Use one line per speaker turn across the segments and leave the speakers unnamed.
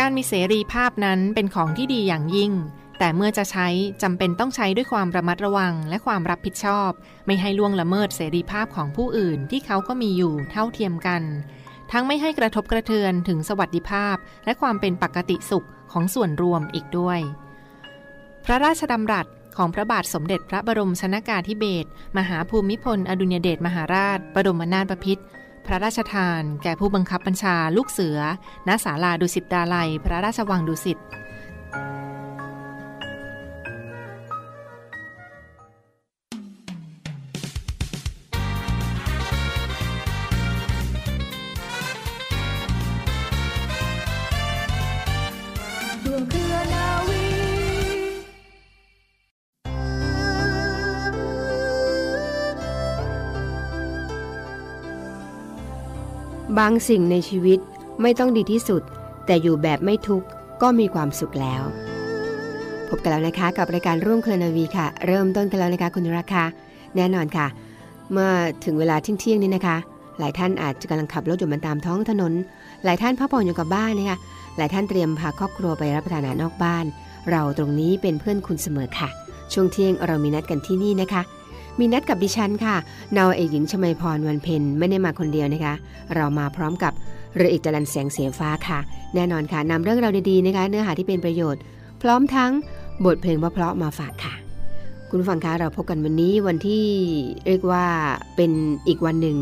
การมีเสรีภาพนั้นเป็นของที่ดีอย่างยิ่ง แต่เมื่อจะใช้จำเป็นต้องใช้ด้วยความระมัดระวังและความรับผิดชอบ ไม่ให้ล่วงละเมิดเสรีภาพของผู้อื่นที่เขาก็มีอยู่เท่าเทียมกัน ทั้งไม่ให้กระทบกระเทือนถึงสวัสดิภาพ และความเป็นปกติสุขของส่วนรวมอีกด้วย พระราชดำรัสของพระบาทสมเด็จพระบรมชนากาธิเบศรมหาภูมิพล อดุญเดชมหาราช บรมนาถบพิตร พระราชทาน แก่ผู้บังคับบัญชาลูกเสือ ณ ศาลาดุสิตดาลัย พระราชวังดุสิต
บางสิ่งในชีวิตไม่ต้องดีที่สุด แต่อยู่แบบไม่ทุกข์ก็มีความสุขแล้ว พบกันแล้วนะคะ กับรายการร่วมเคลนาวีค่ะ เริ่มต้นกันแล้วนะคะคุณราคาแน่นอนค่ะ เมื่อถึงเวลาเที่ยงนี้นะคะ หลายท่านอาจจะกำลังขับรถอยู่บนตามท้องถนน หลายท่านพักผ่อนอยู่กับบ้านนะคะหลายท่านเตรียมพาครอบครัวไปรับประทานอาหารนอกบ้าน เราตรงนี้เป็นเพื่อนคุณเสมอค่ะ ช่วงเที่ยงเรามีนัดกันที่นี่นะคะ มีนัดกับดิฉันค่ะนาวเอกหญิงชมาพรวันเพ็ญไม่ได้มาคนเดียวนะคะ เรามาพร้อมกับเรือเอกจรันแสงเสียฟ้าค่ะ แน่นอนค่ะนำเรื่องราวดีๆนะคะ เนื้อหาที่เป็นประโยชน์ พร้อมทั้งบทเพลงเพราะๆมาฝากค่ะ คุณฟังคะเราพบกันวันนี้วันที่เรียกว่าเป็นอีกวันหนึ่ง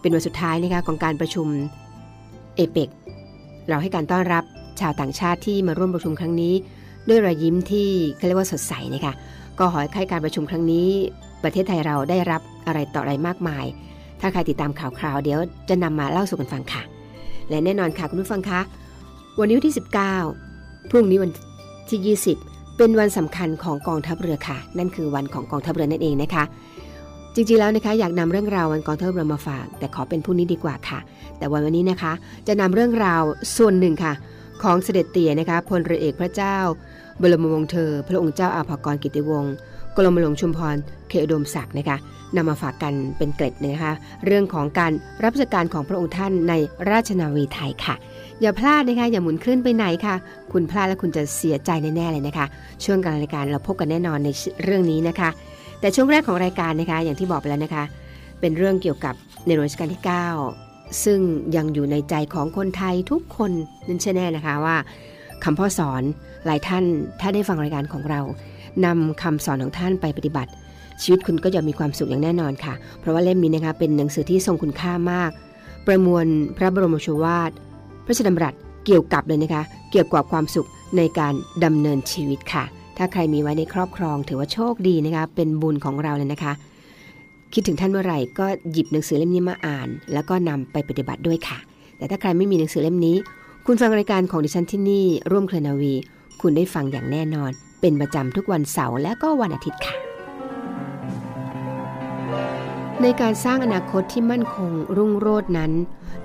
เป็นวันสุดท้ายนะคะของการประชุมเอเปกเราให้การต้อนรับชาวต่างชาติที่มาร่วมประชุมครั้งนี้ ด้วยรอยยิ้มที่เขาเรียกว่าสดใสนะคะก็ขอให้การประชุมครั้งนี้ ประเทศไทยเราได้รับอะไรต่ออะไรมากมาย ถ้าใครติดตามข่าวคราวเดี๋ยวจะนำมาเล่าสู่กันฟังค่ะ และแน่นอนค่ะคุณผู้ฟังคะ วันนี้วันที่ 19 พรุ่งนี้วันที่ 20 เป็นวันสำคัญของกองทัพเรือค่ะ นั่นคือวันของกองทัพเรือนั่นเองนะคะ จริงๆแล้วนะคะอยากนำเรื่องราววันกองทัพเรือมาฝาก แต่ขอเป็นพรุ่งนี้ดีกว่าค่ะ แต่วันวันนี้นะคะ จะนำเรื่องราวส่วนหนึ่งค่ะ ของเสด็จเตี่ยนะคะพลเรือเอกพระเจ้า บรมวงศ์เธอ พระองค์เจ้าอาภากรกิติวงศ์ กรมหลวงชุมพรเขตอุดมศักดิ์นะคะนำมาฝากกันเป็นเกร็ดนะคะเรื่องของการรับราชการของพระองค์ท่านในราชนาวีไทยค่ะ อย่าพลาดนะคะอย่าหมุนคลื่นไปไหนค่ะ คุณพลาดแล้วคุณจะเสียใจแน่ๆเลยนะคะ ช่วงการรายการเราพบกันแน่นอนในเรื่องนี้นะคะ แต่ช่วงแรกของรายการนะคะอย่างที่บอกไปแล้วนะคะ เป็นเรื่องเกี่ยวกับในรัชกาลที่ 9 ซึ่งยังอยู่ในใจของคนไทยทุกคนนั่นใช่แน่นะคะว่าคำพ่อสอนหลายท่านถ้าได้ฟังรายการของเรา นำคำสอนของท่านไปปฏิบัติ ชีวิตคุณก็จะมีความสุขอย่างแน่นอนค่ะ เพราะว่าเล่มนี้นะคะเป็นหนังสือที่ทรงคุณค่ามาก ประมวลพระบรมโชวาท พระชดำรัสเกี่ยวกับเลยนะคะ เกี่ยวกับความสุขในการดำเนินชีวิตค่ะ ถ้าใครมีไว้ในครอบครองถือว่าโชคดีนะคะ เป็นบุญของเราเลยนะคะ คิดถึงท่านเมื่อไหร่ก็หยิบหนังสือเล่มนี้มาอ่าน แล้วก็นำไปปฏิบัติด้วยค่ะ แต่ถ้าใครไม่มีหนังสือเล่มนี้ คุณฟังรายการของดิฉันที่นี่ร่วมเคลนาวี คุณได้ฟังอย่างแน่นอน เป็นประจำทุกวันเสาร์และก็วันอาทิตย์ค่ะ ในการสร้างอนาคตที่มั่นคงรุ่งโรจน์นั้น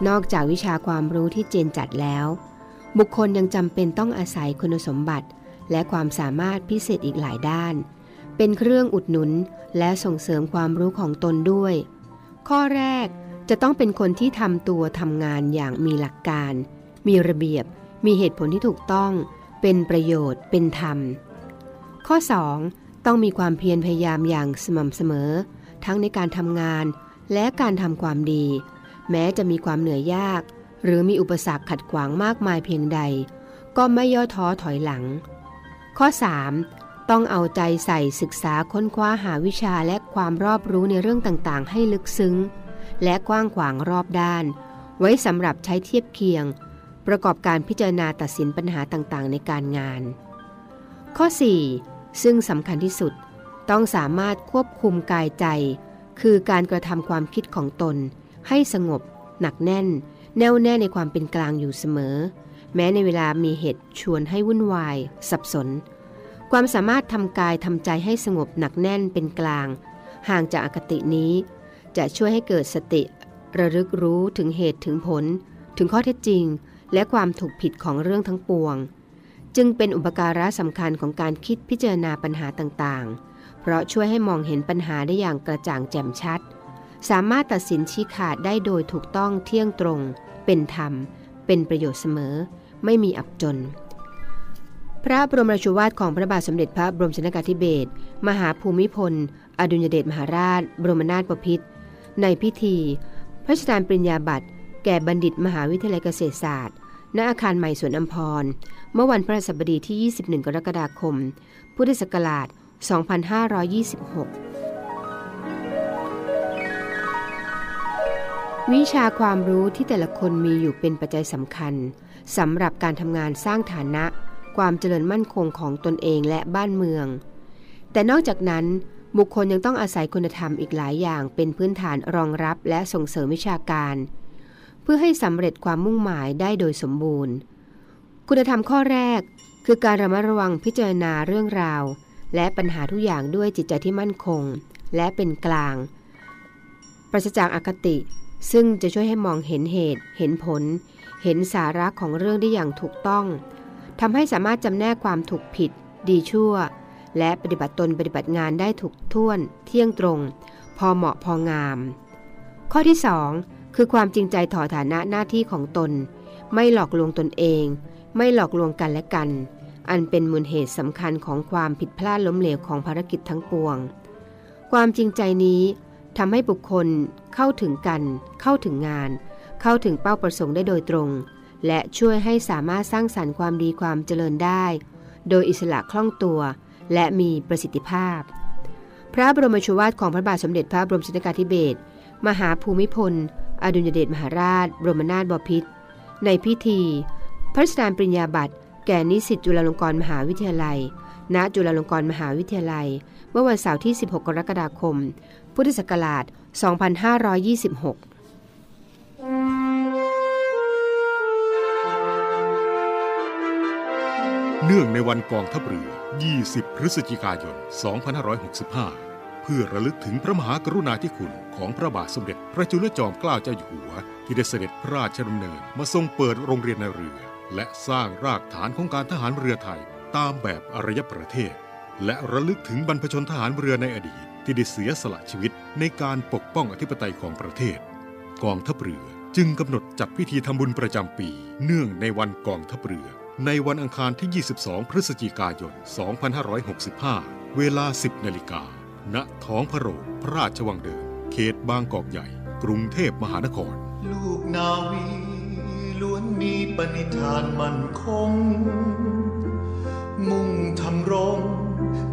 นอกจากวิชาความรู้ที่เจนจัดแล้ว บุคคลยังจำเป็นต้องอาศัยคุณสมบัติ และความสามารถพิเศษอีกหลายด้าน เป็นเครื่องอุดหนุนและส่งเสริมความรู้ของตนด้วย ข้อแรกจะต้องเป็นคนที่ทำตัวทำงานอย่างมีหลักการ มีระเบียบ มีเหตุผลที่ถูกต้อง เป็นประโยชน์ เป็นธรรม ข้อ 2. ต้องมีความเพียรพยายามอย่างสม่ำเสมอ ทั้งในการทำงานและการทำความดี แม้จะมีความเหนื่อยยาก หรือมีอุปสรรคขัดขวางมากมายเพียงใด ก็ไม่ย่อท้อถอยหลัง ข้อ 3. ต้องเอาใจใส่ศึกษาค้นคว้าหาวิชาและความรอบรู้ในเรื่องต่างๆ ให้ลึกซึ้ง และกว้างขวางรอบด้าน ไว้สำหรับใช้เทียบเคียง ประกอบการพิจารณาตัดสินปัญหาต่างๆ ในการงาน ข้อ 4 ซึ่งสำคัญที่สุดต้องสามารถควบคุมกายใจ คือการกระทำความคิดของตน ให้สงบ หนักแน่น แน่วแน่ในความเป็นกลางอยู่เสมอ แม้ในเวลามีเหตุชวนให้วุ่นวาย สับสน ความสามารถทำกายทำใจให้สงบหนักแน่นเป็นกลาง ห่างจากอคตินี้ จะช่วยให้เกิดสติ ระลึกรู้ถึงเหตุถึงผล ถึงข้อเท็จจริง และความถูกผิดของเรื่องทั้งปวง จึงเป็นอุปการะสำคัญของการคิดพิจารณาปัญหาต่างๆ เพราะช่วยให้มองเห็นปัญหาได้อย่างกระจ่างแจ่มชัด สามารถตัดสินชี้ขาดได้โดยถูกต้องเที่ยงตรง เป็นธรรม เป็นประโยชน์เสมอ ไม่มีอับจน พระบรมราชวาทของพระบาทสมเด็จพระบรมชนกาธิเบศรมหาภูมิพล อดุลยเดชมหาราช บรมนาถบพิตรในพิธี พระราชทานปริญญาบัตรแก่บัณฑิตมหาวิทยาลัยเกษตรศาสตร์ ณอาคารใหม่สวนอัมพร เมื่อวันพระศัสบดีที่ 21 กรกฎาคม พุทธศักราช 2526วิชาความรู้ที่แต่ละคนมีอยู่เป็นปัจจัยสำคัญสำหรับการทำงานสร้างฐานะ ความเจริญมั่นคงของตนเองและบ้านเมือง แต่นอกจากนั้นบุคคลยังต้องอาศัยคุณธรรมอีกหลายอย่างเป็นพื้นฐานรองรับและส่งเสริมวิชาการ เพื่อให้สำเร็จความมุ่งหมายได้โดยสมบูรณ์ คุณธรรมข้อแรก คือการระมัดระวังพิจารณาเรื่องราว และปัญหาทุกอย่างด้วยจิตใจที่มั่นคง และเป็นกลาง ปราศจากอคติ ซึ่งจะช่วยให้มองเห็นเหตุ เห็นผล เห็นสาระของเรื่องได้อย่างถูกต้องทำให้สามารถจำแนกความถูกผิด ดีชั่ว และปฏิบัติตนปฏิบัติงานได้ถูกท่วน เที่ยงตรง พอเหมาะพองาม ข้อที่ 2 คือความจริงใจต่อฐานะหน้าที่ของตน ไม่หลอกลวงตนเอง ไม่หลอกลวงกันและกัน อันเป็นมูลเหตุสำคัญของความผิดพลาดล้มเหลวของภารกิจทั้งปวง ความจริงใจนี้ทำให้บุคคลเข้าถึงกัน เข้าถึงงาน เข้าถึงเป้าประสงค์ได้โดยตรง และช่วยให้สามารถสร้างสรรค์ความดีความเจริญได้ โดยอิสระคล่องตัว และมีประสิทธิภาพ พระบรมชวาทของพระบาทสมเด็จพระบรมชนกาธิเบศรมหาภูมิพล อดุลยเดชมหาราช บรมนาถบพิตรในพิธี พระราชทานปริญญาบัตรแก่นิสิตจุฬาลงกรณ์มหาวิทยาลัย ณ จุฬาลงกรณ์มหาวิทยาลัย เมื่อวันเสาร์ที่ 16 กรกฎาคม พุทธศักราช 2526
เนื่องในวันกองทัพเรือ 20 พฤศจิกายน 2565 เพื่อระลึกถึงพระมหากรุณาธิคุณของพระบาทสมเด็จ พระจุลจอมเกล้าเจ้าอยู่หัว ที่ได้เสด็จพระราชดำเนินมาทรงเปิดโรงเรียนในเรือ และสร้างรากฐานของการทหารเรือไทยตามแบบอารยประเทศ และระลึกถึงบรรพชนทหารเรือในอดีต ที่ได้เสียสละชีวิตในการปกป้องอธิปไตยของประเทศ กองทัพเรือจึงกำหนดจัดพิธีทำบุญประจำปี เนื่องในวันกองทัพเรือ ในวันอังคารที่ 22 พฤศจิกายน 2565 เวลา 10 นาฬิกา ณ ท้องพระโรงพระราชวังเดิม เขตบางกอกใหญ่ กรุงเทพมหานคร
ลูกนาวี มีปณิธานมั่นคง มุ่งทำรง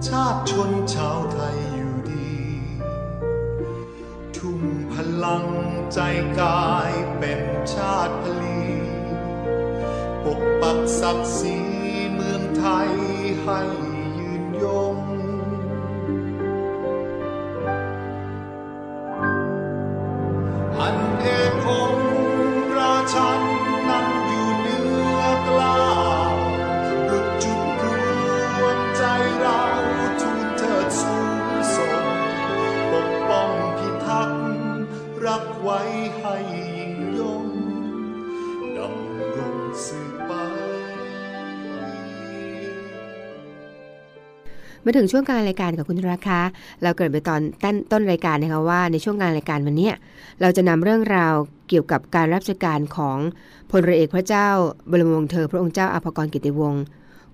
ชาติชนชาวไทยอยู่ดี ทุ่มพลังใจกายเป็นชาติพลี ปกปักศักดิ์ศรีเมืองไทยให้ยืนยง มาถึง
ช่วงกลารรายการกับคุณราคาเราเกิดไปตอนต้นต้นรายการนะคะว่าในช่วงกลารรายการวันนี้เราจะนำเรื่องราวเกี่ยวกับการรับราชการของพลเรือเอกพระเจ้าบรมวงศ์เธอ พระองค์เจ้าอภากรกิติวงศ์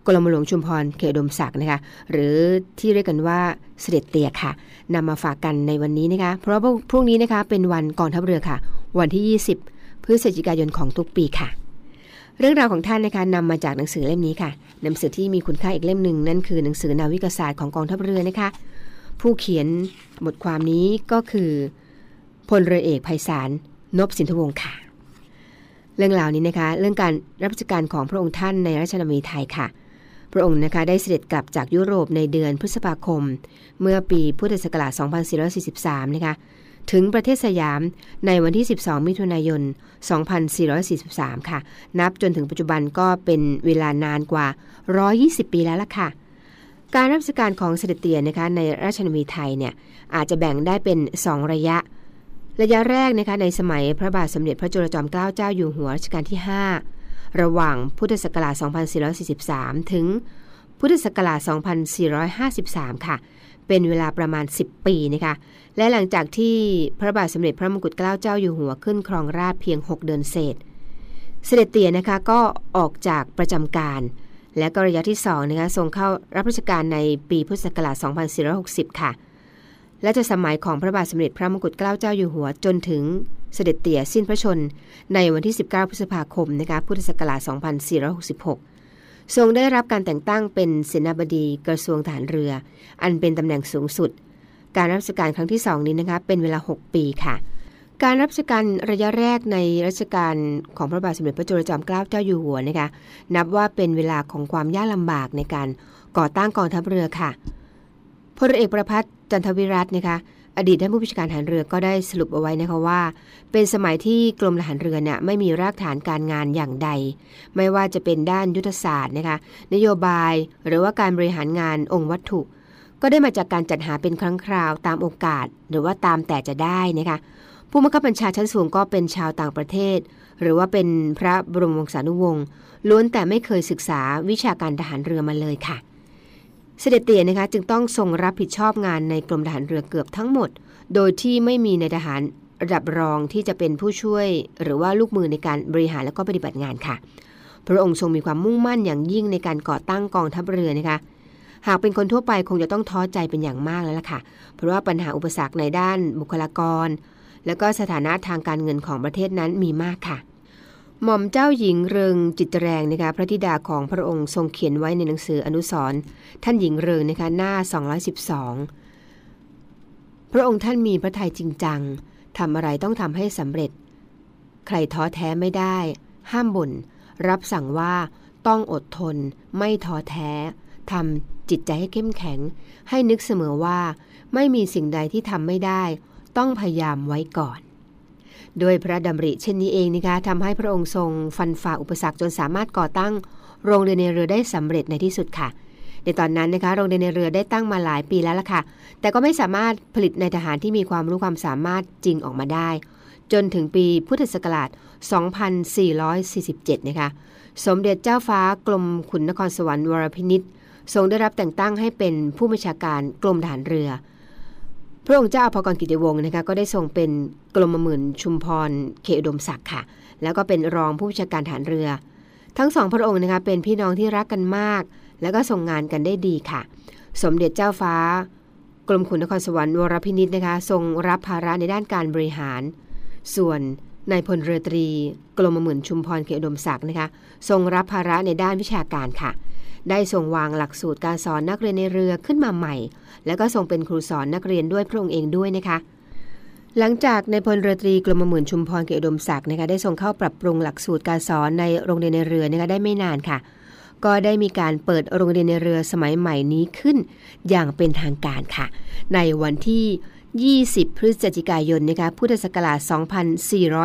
กรมหลวงชุมพรเขตดมศักดิ์นะคะหรือที่เรียกกันว่าเสด็จเตี่ยค่ะนำมาฝากกันในวันนี้นะคะเพราะว่าพรุ่งนี้นะคะเป็นวันกองทัพเรือค่ะ วันที่ 20 พฤศจิกายนของทุกปีค่ะ เรื่องราวของท่านนะคะนำมาจากหนังสือเล่มนี้ค่ะหนังสือที่มีคุณค่าอีกเล่มหนึ่งนั่นคือหนังสือนาวิกศาสตร์ของกองทัพเรือนะคะ ผู้เขียนบทความนี้ก็คือพลเรือเอกไพศาลนพสินทวงศ์ค่ะ เรื่องราวนี้นะคะ เรื่องการรับราชการของพระองค์ท่านในราชนาวีไทยค่ะ พระองค์นะคะได้เสด็จกลับจากยุโรปในเดือนพฤษภาคม เมื่อปีพุทธศักราช 2443 นะคะ ถึงประเทศสยามในวันที่ 12 มิถุนายน 2443 ค่ะ นับจนถึงปัจจุบันก็เป็นเวลานานกว่า 120 ปีแล้วล่ะค่ะ การรับราชการของเสด็จเตี่ยนะคะในราชนาวีไทยเนี่ยอาจจะแบ่งได้เป็น 2 ระยะ ระยะแรกนะคะในสมัยพระบาทสมเด็จพระจุลจอมเกล้าเจ้าอยู่หัวรัชกาลที่ 5 ระหว่างพุทธศักราช 2443 ถึงพุทธศักราช 2453 ค่ะ เป็นเวลาประมาณ 10 ปีนะคะ และหลังจากที่พระบาทสมเด็จพระมงกุฎเกล้าเจ้าอยู่หัวขึ้นครองราชเพียง 6 เดือนเศษ เสด็จเตี่ยนะคะก็ออกจากประจำการ และก็ระยะที่2นะคะทรงเข้ารับราชการในปีพุทธศักราช 2460 ค่ะ และจะสมัยของพระบาทสมเด็จพระมงกุฎเกล้าเจ้าอยู่หัวจนถึงเสด็จเตี่ยสิ้นพระชน ในวันที่ 19 พฤษภาคมนะคะพุทธศักราช 2466 ทรงได้รับการแต่งตั้งเป็นเสนาบดีกระทรวงทหารเรือ อันเป็นตำแหน่งสูงสุด การรับราชการครั้งที่2นี้นะคะเป็นเวลา 6 ปีค่ะ การรับราชการระยะแรกในรัชกาลของพระบาทสมเด็จพระจุลจอมเกล้าเจ้าอยู่หัวนะคะนับว่าเป็นเวลาของความยากลำบากในการก่อตั้งกองทัพเรือค่ะพลเอกประพัฒน์จันทวิรัตน์นะคะ อดีตท่านผู้บัญชาการทหารเรือก็ได้สรุปเอาไว้นะคะว่า เป็นสมัยที่กรมทหารเรือเนี่ยไม่มีรากฐานการงานอย่างใด ไม่ว่าจะเป็นด้านยุทธศาสตร์นะคะนโยบายหรือว่าการบริหารงานองค์วัตถุ ก็ได้มาจากการจัดหาเป็นครั้งคราวตามโอกาส หรือว่าตามแต่จะได้นะคะผู้บังคับบัญชาชั้นสูงก็เป็นชาวต่างประเทศ หรือว่าเป็นพระบรมวงศานุวงศ์ล้วนแต่ไม่เคยศึกษาวิชาการทหารเรือมาเลยค่ะ เสด็จเตี่ยนะคะจึงต้องทรงรับผิดชอบงานในกรมทหารเรือเกือบทั้งหมด โดยที่ไม่มีในทหารระดับรองที่จะเป็นผู้ช่วย หรือว่าลูกมือในการบริหารและก็ปฏิบัติงานค่ะ พระองค์ทรงมีความมุ่งมั่นอย่างยิ่งในการก่อตั้งกองทัพเรือนะคะหากเป็นคนทั่วไปคงจะต้องท้อใจเป็นอย่างมากแล้วล่ะค่ะ เพราะว่าปัญหาอุปสรรคในด้านบุคลากร และก็สถานะทางการเงินของประเทศนั้นมีมากค่ะ หม่อมเจ้าหญิงเริงจิตแรงนะคะพระธิดาของพระองค์ทรงเขียนไว้ในหนังสืออนุสรณ์ท่านหญิงเริงนะคะหน้า 212 พระองค์ท่านมีพระทัยจริงจังทำอะไรต้องทำให้สำเร็จ ใครท้อแท้ไม่ได้ ห้ามบ่น รับสั่งว่าต้องอดทน ไม่ท้อแท้ทำจิตใจให้เข้มแข็ง ให้นึกเสมอว่า ไม่มีสิ่งใดที่ทำไม่ได้ ต้องพยายามไว้ก่อน โดยพระดำริเช่นนี้เองนะคะทำให้พระองค์ทรงฟันฝ่าอุปสรรคจนสามารถก่อตั้ง โรงเรียนในเรือได้สำเร็จในที่สุดค่ะ ในตอนนั้นนะคะโรงเรียนในเรือได้ตั้งมาหลายปีแล้วล่ะค่ะ แต่ก็ไม่สามารถผลิตในทหารที่มีความรู้ความสามารถจริงออกมาได้ จนถึงปีพุทธศักราช 2447 นะคะสมเด็จเจ้าฟ้ากรมขุนนครสวรรค์วรพินิษฐ์ทรงได้รับแต่งตั้งให้เป็นผู้บัญชาการกรมทหารเรือ พระองค์เจ้าพกรกิติวงศ์นะคะก็ได้ทรงเป็นกรมหมื่นชุมพรเขตอุดมศักดิ์ค่ะ แล้วก็เป็นรองผู้บัญชาการทหารเรือ ทั้งสองพระองค์นะคะเป็นพี่น้องที่รักกันมาก แล้วก็ส่งงานกันได้ดีค่ะ สมเด็จเจ้าฟ้า กรมขุนนครสวรรค์วรพินิษนะคะ ทรงรับภาระในด้านการบริหาร ส่วนนายพลเรือตรี กรมหมื่นชุมพรเขตอุดมศักดิ์นะคะทรงรับภาระในด้านวิชาการค่ะ ได้ทรงวางหลักสูตรการสอนนักเรียนในเรือขึ้นมาใหม่ แล้วก็ทรงเป็นครูสอนนักเรียนด้วยพระองค์เองด้วยนะคะ หลังจากในพลเรือตรีกรมหมื่นชุมพรเขตอุดมศักดิ์นะคะได้ทรงเข้าปรับปรุงหลักสูตรการสอนในโรงเรียนในเรือนะคะได้ไม่นานค่ะ ก็ได้มีการเปิดโรงเรียนในเรือสมัยใหม่นี้ขึ้น อย่างเป็นทางการค่ะ ในวันที่ 20 พฤศจิกายนนะคะพุทธศักราช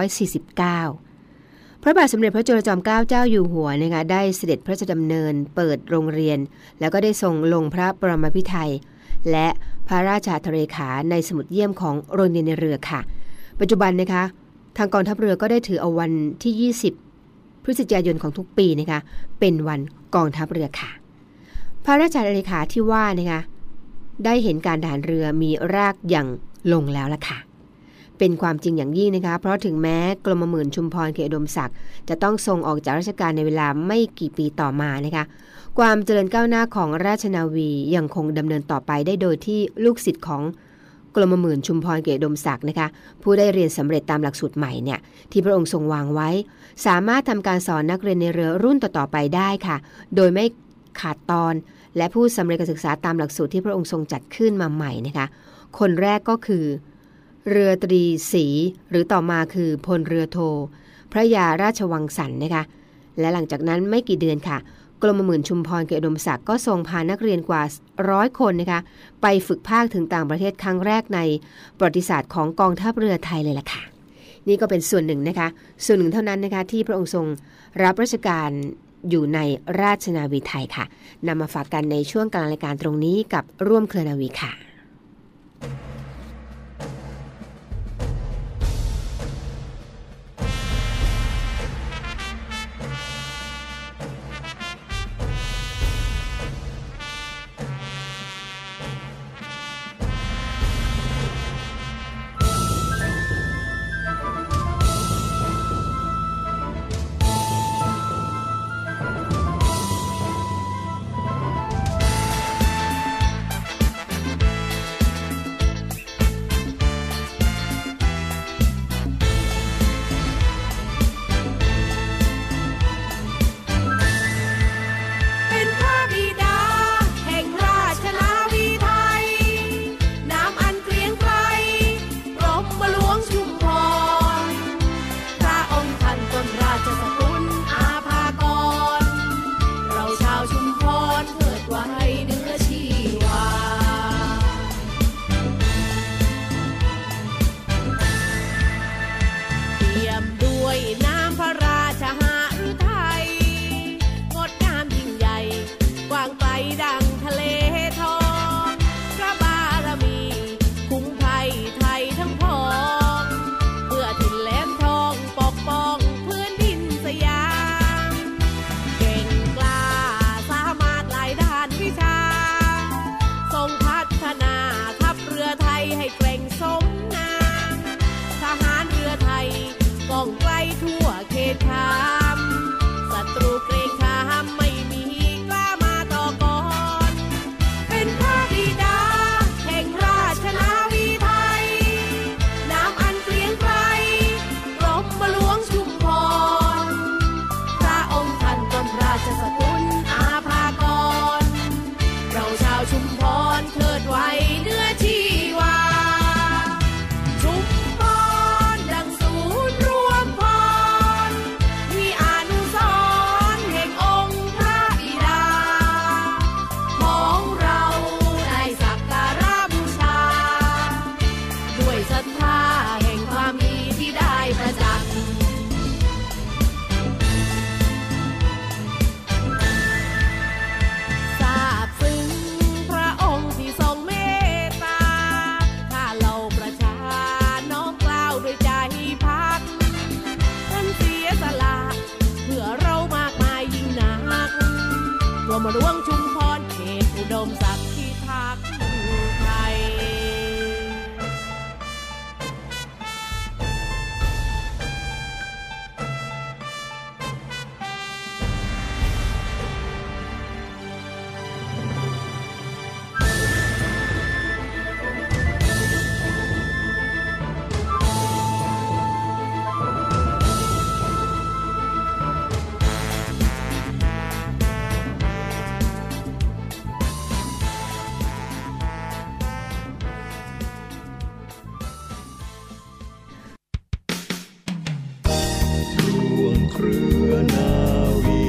2449พระบาทสมเด็จพระจุลจอมเกล้าเจ้าอยู่หัวนะคะได้เสด็จพระราชดำเนินเปิดโรงเรียน แล้วก็ได้ทรงลงพระปรมาภิไธย และพระราชาทะเลขาในสมุดเยี่ยมของโรงเรียนในเรือค่ะ ปัจจุบันนะคะ ทางกองทัพเรือก็ได้ถือเอาวันที่ 20 พฤศจิกายนของทุกปีนะคะ เป็นวันกองทัพเรือค่ะ พระราชาทะเลขาที่ว่านะคะ ได้เห็นการทหารเรือมีรากอย่างลงแล้วล่ะค่ะเป็นความจริงอย่างยิ่งนะคะ เพราะถึงแม้กรมหมื่นชุมพรเขตอุดมศักดิ์จะต้องทรงออกจากราชการในเวลาไม่กี่ปีต่อมานะคะ ความเจริญก้าวหน้าของราชนาวียังคงดำเนินต่อไปได้โดยที่ลูกศิษย์ของกรมหมื่นชุมพรเกตุดมศักดิ์นะคะผู้ได้เรียนสำเร็จตามหลักสูตรใหม่เนี่ยที่พระองค์ทรงวางไว้ สามารถทำการสอนนักเรียนในเรือรุ่นต่อๆไปได้ค่ะ โดยไม่ขาดตอน และผู้สำเร็จการศึกษาตามหลักสูตรที่พระองค์ทรงจัดขึ้นมาใหม่นะคะคนแรกก็คือ เรือตรีศรีหรือต่อมาคือพลเรือโท พระยาราชวังสันนะคะและหลังจากนั้นไม่กี่เดือนค่ะ กรมหมื่นชุมพรเกตอุดมศักดิ์ก็ทรงพานักเรียนกว่าร้อยคนนะคะไปฝึกภาคถึงต่างประเทศครั้งแรกในประวัติศาสตร์ของกองทัพเรือไทยเลยล่ะค่ะ นี่ก็เป็นส่วนหนึ่งนะคะ ส่วนหนึ่งเท่านั้นนะคะที่พระองค์ทรงรับราชการอยู่ในราชนาวีไทยค่ะนำมาฝากกันในช่วงกลางรายการตรงนี้กับร่วมเครือนาวีค่ะ
的望中 เค
รือนาวี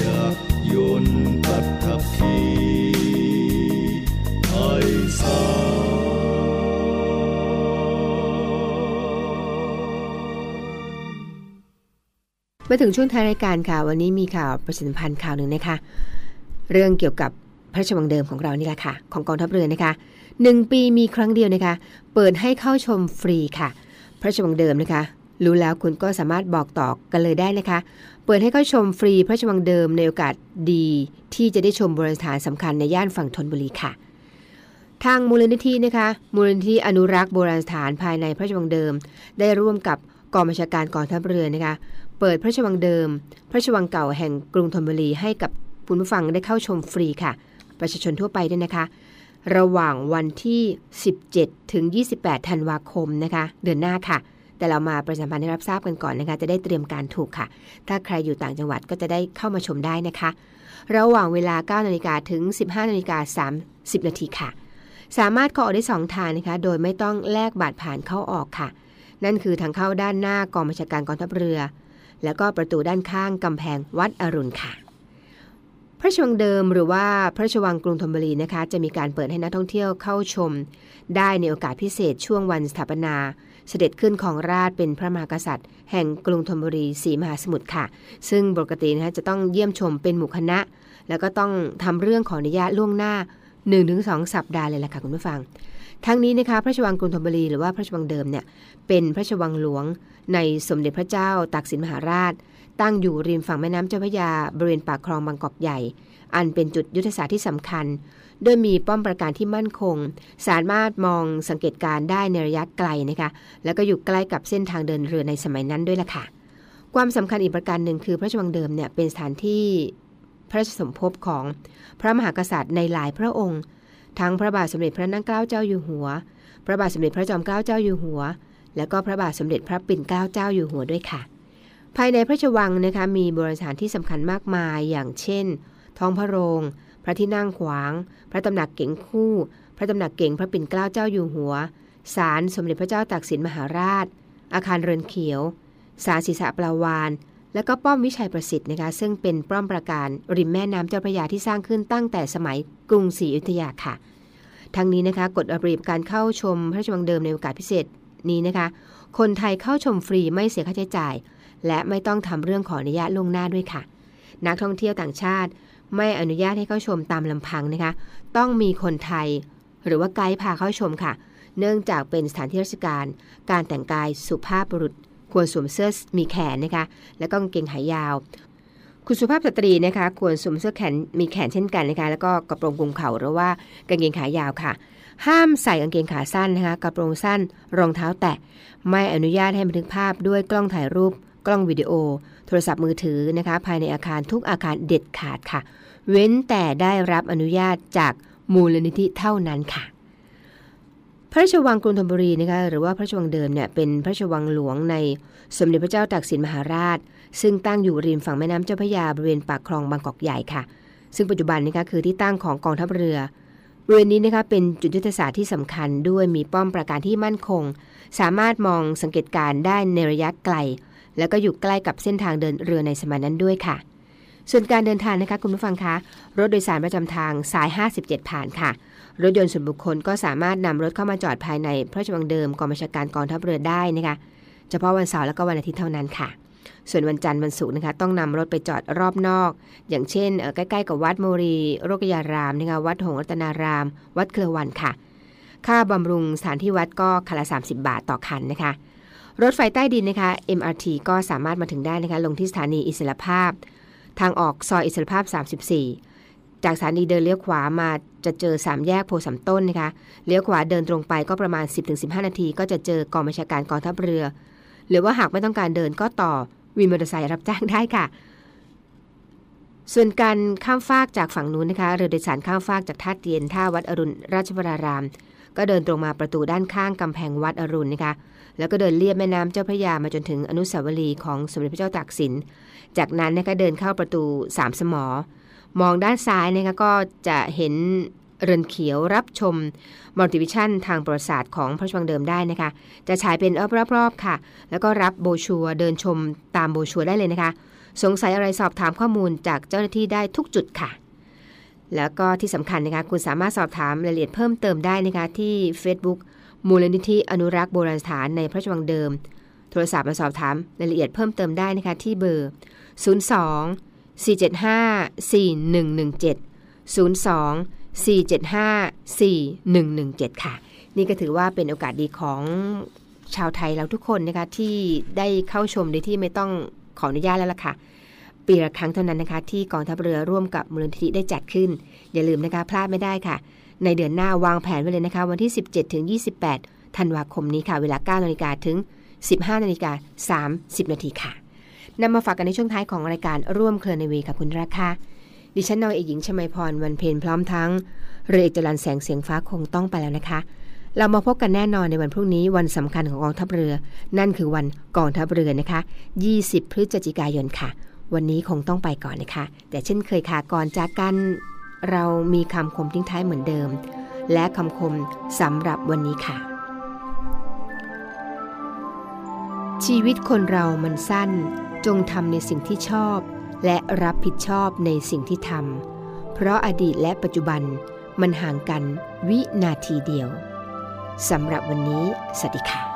จากยนต์ปัตตภีไทยสา
มาถึงช่วงท้ายรายการค่ะ วันนี้มีข่าวประชาสัมพันธ์ข่าวหนึ่งนะคะ เรื่องเกี่ยวกับพระราชวังเดิมของเรานี่แหละค่ะ ของกองทัพเรือนะคะหนึ่งปีมีครั้งเดียวนะคะ เปิดให้เข้าชมฟรีค่ะ พระราชวังเดิมนะคะ รู้แล้วคุณก็สามารถบอกต่อกันเลยได้นะคะ เปิดให้เข้าชมฟรีพระราชวังเดิมในโอกาสดีที่จะได้ชมโบราณสถานสำคัญในย่านฝั่งธนบุรีค่ะ ทางมูลนิธินะคะ มูลนิธิอนุรักษ์โบราณสถานภายในพระราชวังเดิม ได้ร่วมกับกองบัญชาการกองทัพเรือนะคะ เปิดพระราชวังเดิม พระราชวังเก่าแห่งกรุงธนบุรีให้กับคุณผู้ฟังได้เข้าชมฟรีค่ะ ประชาชนทั่วไปด้วยนะคะ ระหว่างวันที่ 17 ถึง 28 ธันวาคมนะคะ เดือนหน้าค่ะ แต่เรามาประชาสัมพันธ์ให้รับทราบกันก่อนนะคะ จะได้เตรียมการถูกค่ะ ถ้าใครอยู่ต่างจังหวัดก็จะได้เข้ามาชมได้นะคะ ระหว่างเวลา 9 นาฬิกาถึง 15 นาฬิกา 30 นาทีค่ะ สามารถเข้าออกได้ 2 ทางนะคะ โดยไม่ต้องแลกบัตรผ่านเข้าออกค่ะ นั่นคือทางเข้าด้านหน้ากองบัญชาการกองทัพเรือ แล้วก็ประตูด้านข้างกำแพงวัดอรุณค่ะ ระชวังเดิมหรือว่าพระชวังกรุงธนบุรีนะคะ จะมีการเปิดให้นักท่องเที่ยวเข้าชม ได้ในโอกาสพิเศษช่วงวันสถาปนา เสด็จขึ้นของราชเป็นพระมหากษัตริย์ แห่งกรุงธนบุรีสีมหาสมุทรค่ะ ซึ่งปกตินะคะจะต้องเยี่ยมชมเป็นหมู่คณะ แล้วก็ต้องทำเรื่องขออนุญาตล่วงหน้า 1-2 สัปดาห์เลยล่ะค่ะคุณผู้ฟัง ทั้งนี้นะคะพระชวังกรุงธนบุรีหรือว่าพระชวังเดิมเนี่ยเป็นพระชวังหลวงในสมเด็จพระเจ้าตากสินมหาราช ตั้งอยู่ริมฝั่งแม่น้ำเจ้าพระยาบริเวณปากคลองบางกอกใหญ่ อันเป็นจุดยุทธศาสตร์ที่สำคัญ โดยมีป้อมปราการที่มั่นคง สามารถมองสังเกตการได้ในระยะไกลนะคะ แล้วก็อยู่ใกล้กับเส้นทางเดินเรือในสมัยนั้นด้วยล่ะค่ะ ความสำคัญอีกประการหนึ่งคือพระราชวังเดิมเนี่ยเป็นสถานที่พระราชสมภพของพระมหากษัตริย์ในหลายพระองค์ ทั้งพระบาทสมเด็จพระนั่งเกล้าเจ้าอยู่หัว พระบาทสมเด็จพระจอมเกล้าเจ้าอยู่หัว แล้วก็พระบาทสมเด็จพระปิ่นเกล้าเจ้าอยู่หัวด้วยค่ะ ภายในพระชวังนะคะมีโบราณสถานที่สำคัญมากมายอย่างเช่น ท้องพระโรง พระที่นั่งขวาง พระตำหนักเก๋งคู่ พระตำหนักเก๋งพระปิ่นเกล้าเจ้าอยู่หัว ศาลสมเด็จพระเจ้าตากสินมหาราช อาคารเรือนเขียว ศาลศีษะปลาวานและก็ป้อมวิชัยประสิทธิ์นะคะซึ่งเป็นป้อมปราการริมแม่น้ำเจ้าพระยาที่สร้างขึ้นตั้งแต่สมัยกรุงศรีอยุธยาค่ะ ทั้งนี้นะคะกฎระเบียบการเข้าชมพระราชวังเดิมในโอกาสพิเศษนี้นะคะ คนไทยเข้าชมฟรีไม่เสียค่าใช้จ่าย และไม่ต้องทำเรื่องขออนุญาตล่วงหน้าด้วยค่ะ นักท่องเที่ยวต่างชาติ ไม่อนุญาตให้เข้าชมตามลำพังนะคะ ต้องมีคนไทย หรือว่าไกด์พาเข้าชมค่ะ เนื่องจากเป็นสถานที่ราชการ การแต่งกายสุภาพบุรุษ ควรสวมเสื้อมีแขนนะคะ และก็กางเกงขายาว คุณสุภาพสตรีนะคะ ควรสวมเสื้อแขนมีแขนเช่นกันนะคะ แล้วก็กระโปรงกลุมเข่าหรือว่ากางเกงขายาวค่ะห้ามใส่กางเกงขาสั้นนะคะกระโปรงสั้น รองเท้าแตะ ไม่อนุญาตให้บันทึกภาพด้วยกล้องถ่ายรูป กล้องวิดีโอ โทรศัพท์มือถือนะคะภายในอาคารทุกอาคารเด็ดขาดค่ะ เว้นแต่ได้รับอนุญาตจากมูลนิธิเท่านั้นค่ะ พระราชวังกรุงธนบุรีนะคะหรือว่าพระราชวังเดิมเนี่ยเป็นพระราชวังหลวงในสมเด็จพระเจ้าตากสินมหาราช ซึ่งตั้งอยู่ริมฝั่งแม่น้ำเจ้าพระยาบริเวณปากคลองบางกอกใหญ่ค่ะ ซึ่งปัจจุบันนะคะคือที่ตั้งของกองทัพเรือบริเวณนี้นะคะเป็นจุดยุทธศาสตร์ที่สำคัญด้วยมีป้อมปราการที่มั่นคง สามารถมองสังเกตการได้ในระยะไกล แล้วก็อยู่ใกล้กับเส้นทางเดินเรือในสมัยนั้นด้วยค่ะ ส่วนการเดินทางนะคะคุณผู้ฟังคะ รถโดยสารประจำทางสาย 57 ผ่านค่ะ รถยนต์ส่วนบุคคลก็สามารถนำรถเข้ามาจอดภายในพระราชวังเดิมกองบัญชาการกองทัพเรือได้นะคะ เฉพาะวันเสาร์และก็วันอาทิตย์เท่านั้นค่ะส่วนวันจันทร์วันศุกร์นะคะต้องนำรถไปจอดรอบนอก อย่างเช่นใกล้ๆกับวัดโมลีโลกยารามนะคะวัดหงส์รัตนาราม วัดเครือวัลย์ค่ะ ค่าบำรุงสถานที่วัดก็คันละ30 บาทต่อคันนะคะ รถไฟใต้ดินนะคะ MRT ก็สามารถมาถึงได้นะคะ ลงที่สถานีอิสรภาพ ทางออกซอยอิสรภาพ 34 จากสถานีเดินเลี้ยวขวามาจะเจอ 3 แยกโพสามต้นนะคะ เลี้ยวขวาเดินตรงไปก็ประมาณ 10-15 นาที ก็จะเจอกองบัญชาการกองทัพเรือ หรือว่าหากไม่ต้องการเดินก็ต่อวินมอเตอร์ไซค์รับจ้างได้ค่ะ ส่วนการข้ามฟากจากฝั่งนู้นนะคะ เรือโดยสารข้ามฟากจากท่าเตียนท่าวัดอรุณราชวราราม ก็เดินตรงมาประตูด้านข้างกำแพงวัดอรุณนะคะ แล้วก็เดินเลียบแม่น้ำเจ้าพระยามาจนถึงอนุสาวรีย์ของสมเด็จพระเจ้าตากสิน จากนั้นนะคะเดินเข้าประตูสามสมอ มองด้านซ้ายนะคะก็จะเห็นเรือนเขียวรับชม multivision ทางประวัติศาสตร์ของพระราชวังเดิมได้นะคะ จะฉายเป็นรอบๆค่ะ แล้วก็รับโบรชัวร์เดินชมตามโบรชัวร์ได้เลยนะคะ สงสัยอะไรสอบถามข้อมูลจากเจ้าหน้าที่ได้ทุกจุดค่ะ แล้วก็ที่สำคัญนะคะคุณสามารถสอบถามรายละเอียดเพิ่มเติมได้นะคะที่ Facebook มูลนิธิอนุรักษ์โบราณสถานในพระราชวังเดิม โทรศัพท์มาสอบถามรายละเอียดเพิ่มเติมได้นะคะที่เบอร์ 02 475 4117 02 475 4117 ค่ะ นี่ก็ถือว่าเป็นโอกาสดีของชาวไทยเราทุกคนนะคะที่ได้เข้าชมโดยที่ไม่ต้องขออนุญาตแล้วล่ะค่ะ ปีละครั้งเท่านั้นนะคะ ที่กองทัพเรือร่วมกับมูลนิธิได้จัดขึ้น อย่าลืมนะคะ พลาดไม่ได้ค่ะ ในเดือนหน้าวางแผนไว้เลยนะคะ วันที่ 17ถึง28 ธันวาคมนี้ค่ะ เวลา9นาฬิกาถึง 15นาฬิกา30นาทีค่ะนำมาฝากกันในช่วงท้ายของรายการร่วมเคลนในวีค่ะคุณราคาดิฉันนอยเอกหญิงชมาพรวันเพลนพร้อมทั้งเรือเอกจรันแสงเสียงฟ้าคงต้องไปแล้วนะคะ เรามาพบกันแน่นอนในวันพรุ่งนี้วันสำคัญของกองทัพเรือ นั่นคือวันกองทัพเรือนะคะ 20 พฤศจิกายนค่ะ วันนี้คงต้องไปก่อนนะคะ แต่เช่นเคยค่ะก่อนจากกัน เรามีคำคมทิ้งท้ายเหมือนเดิม และคำคมสำหรับวันนี้ค่ะ ชีวิตคนเรามันสั้น จงทำในสิ่งที่ชอบ และรับผิดชอบในสิ่งที่ทำเพราะอดีตและปัจจุบันมันห่างกันวินาทีเดียวสำหรับวันนี้ สวัสดีค่ะ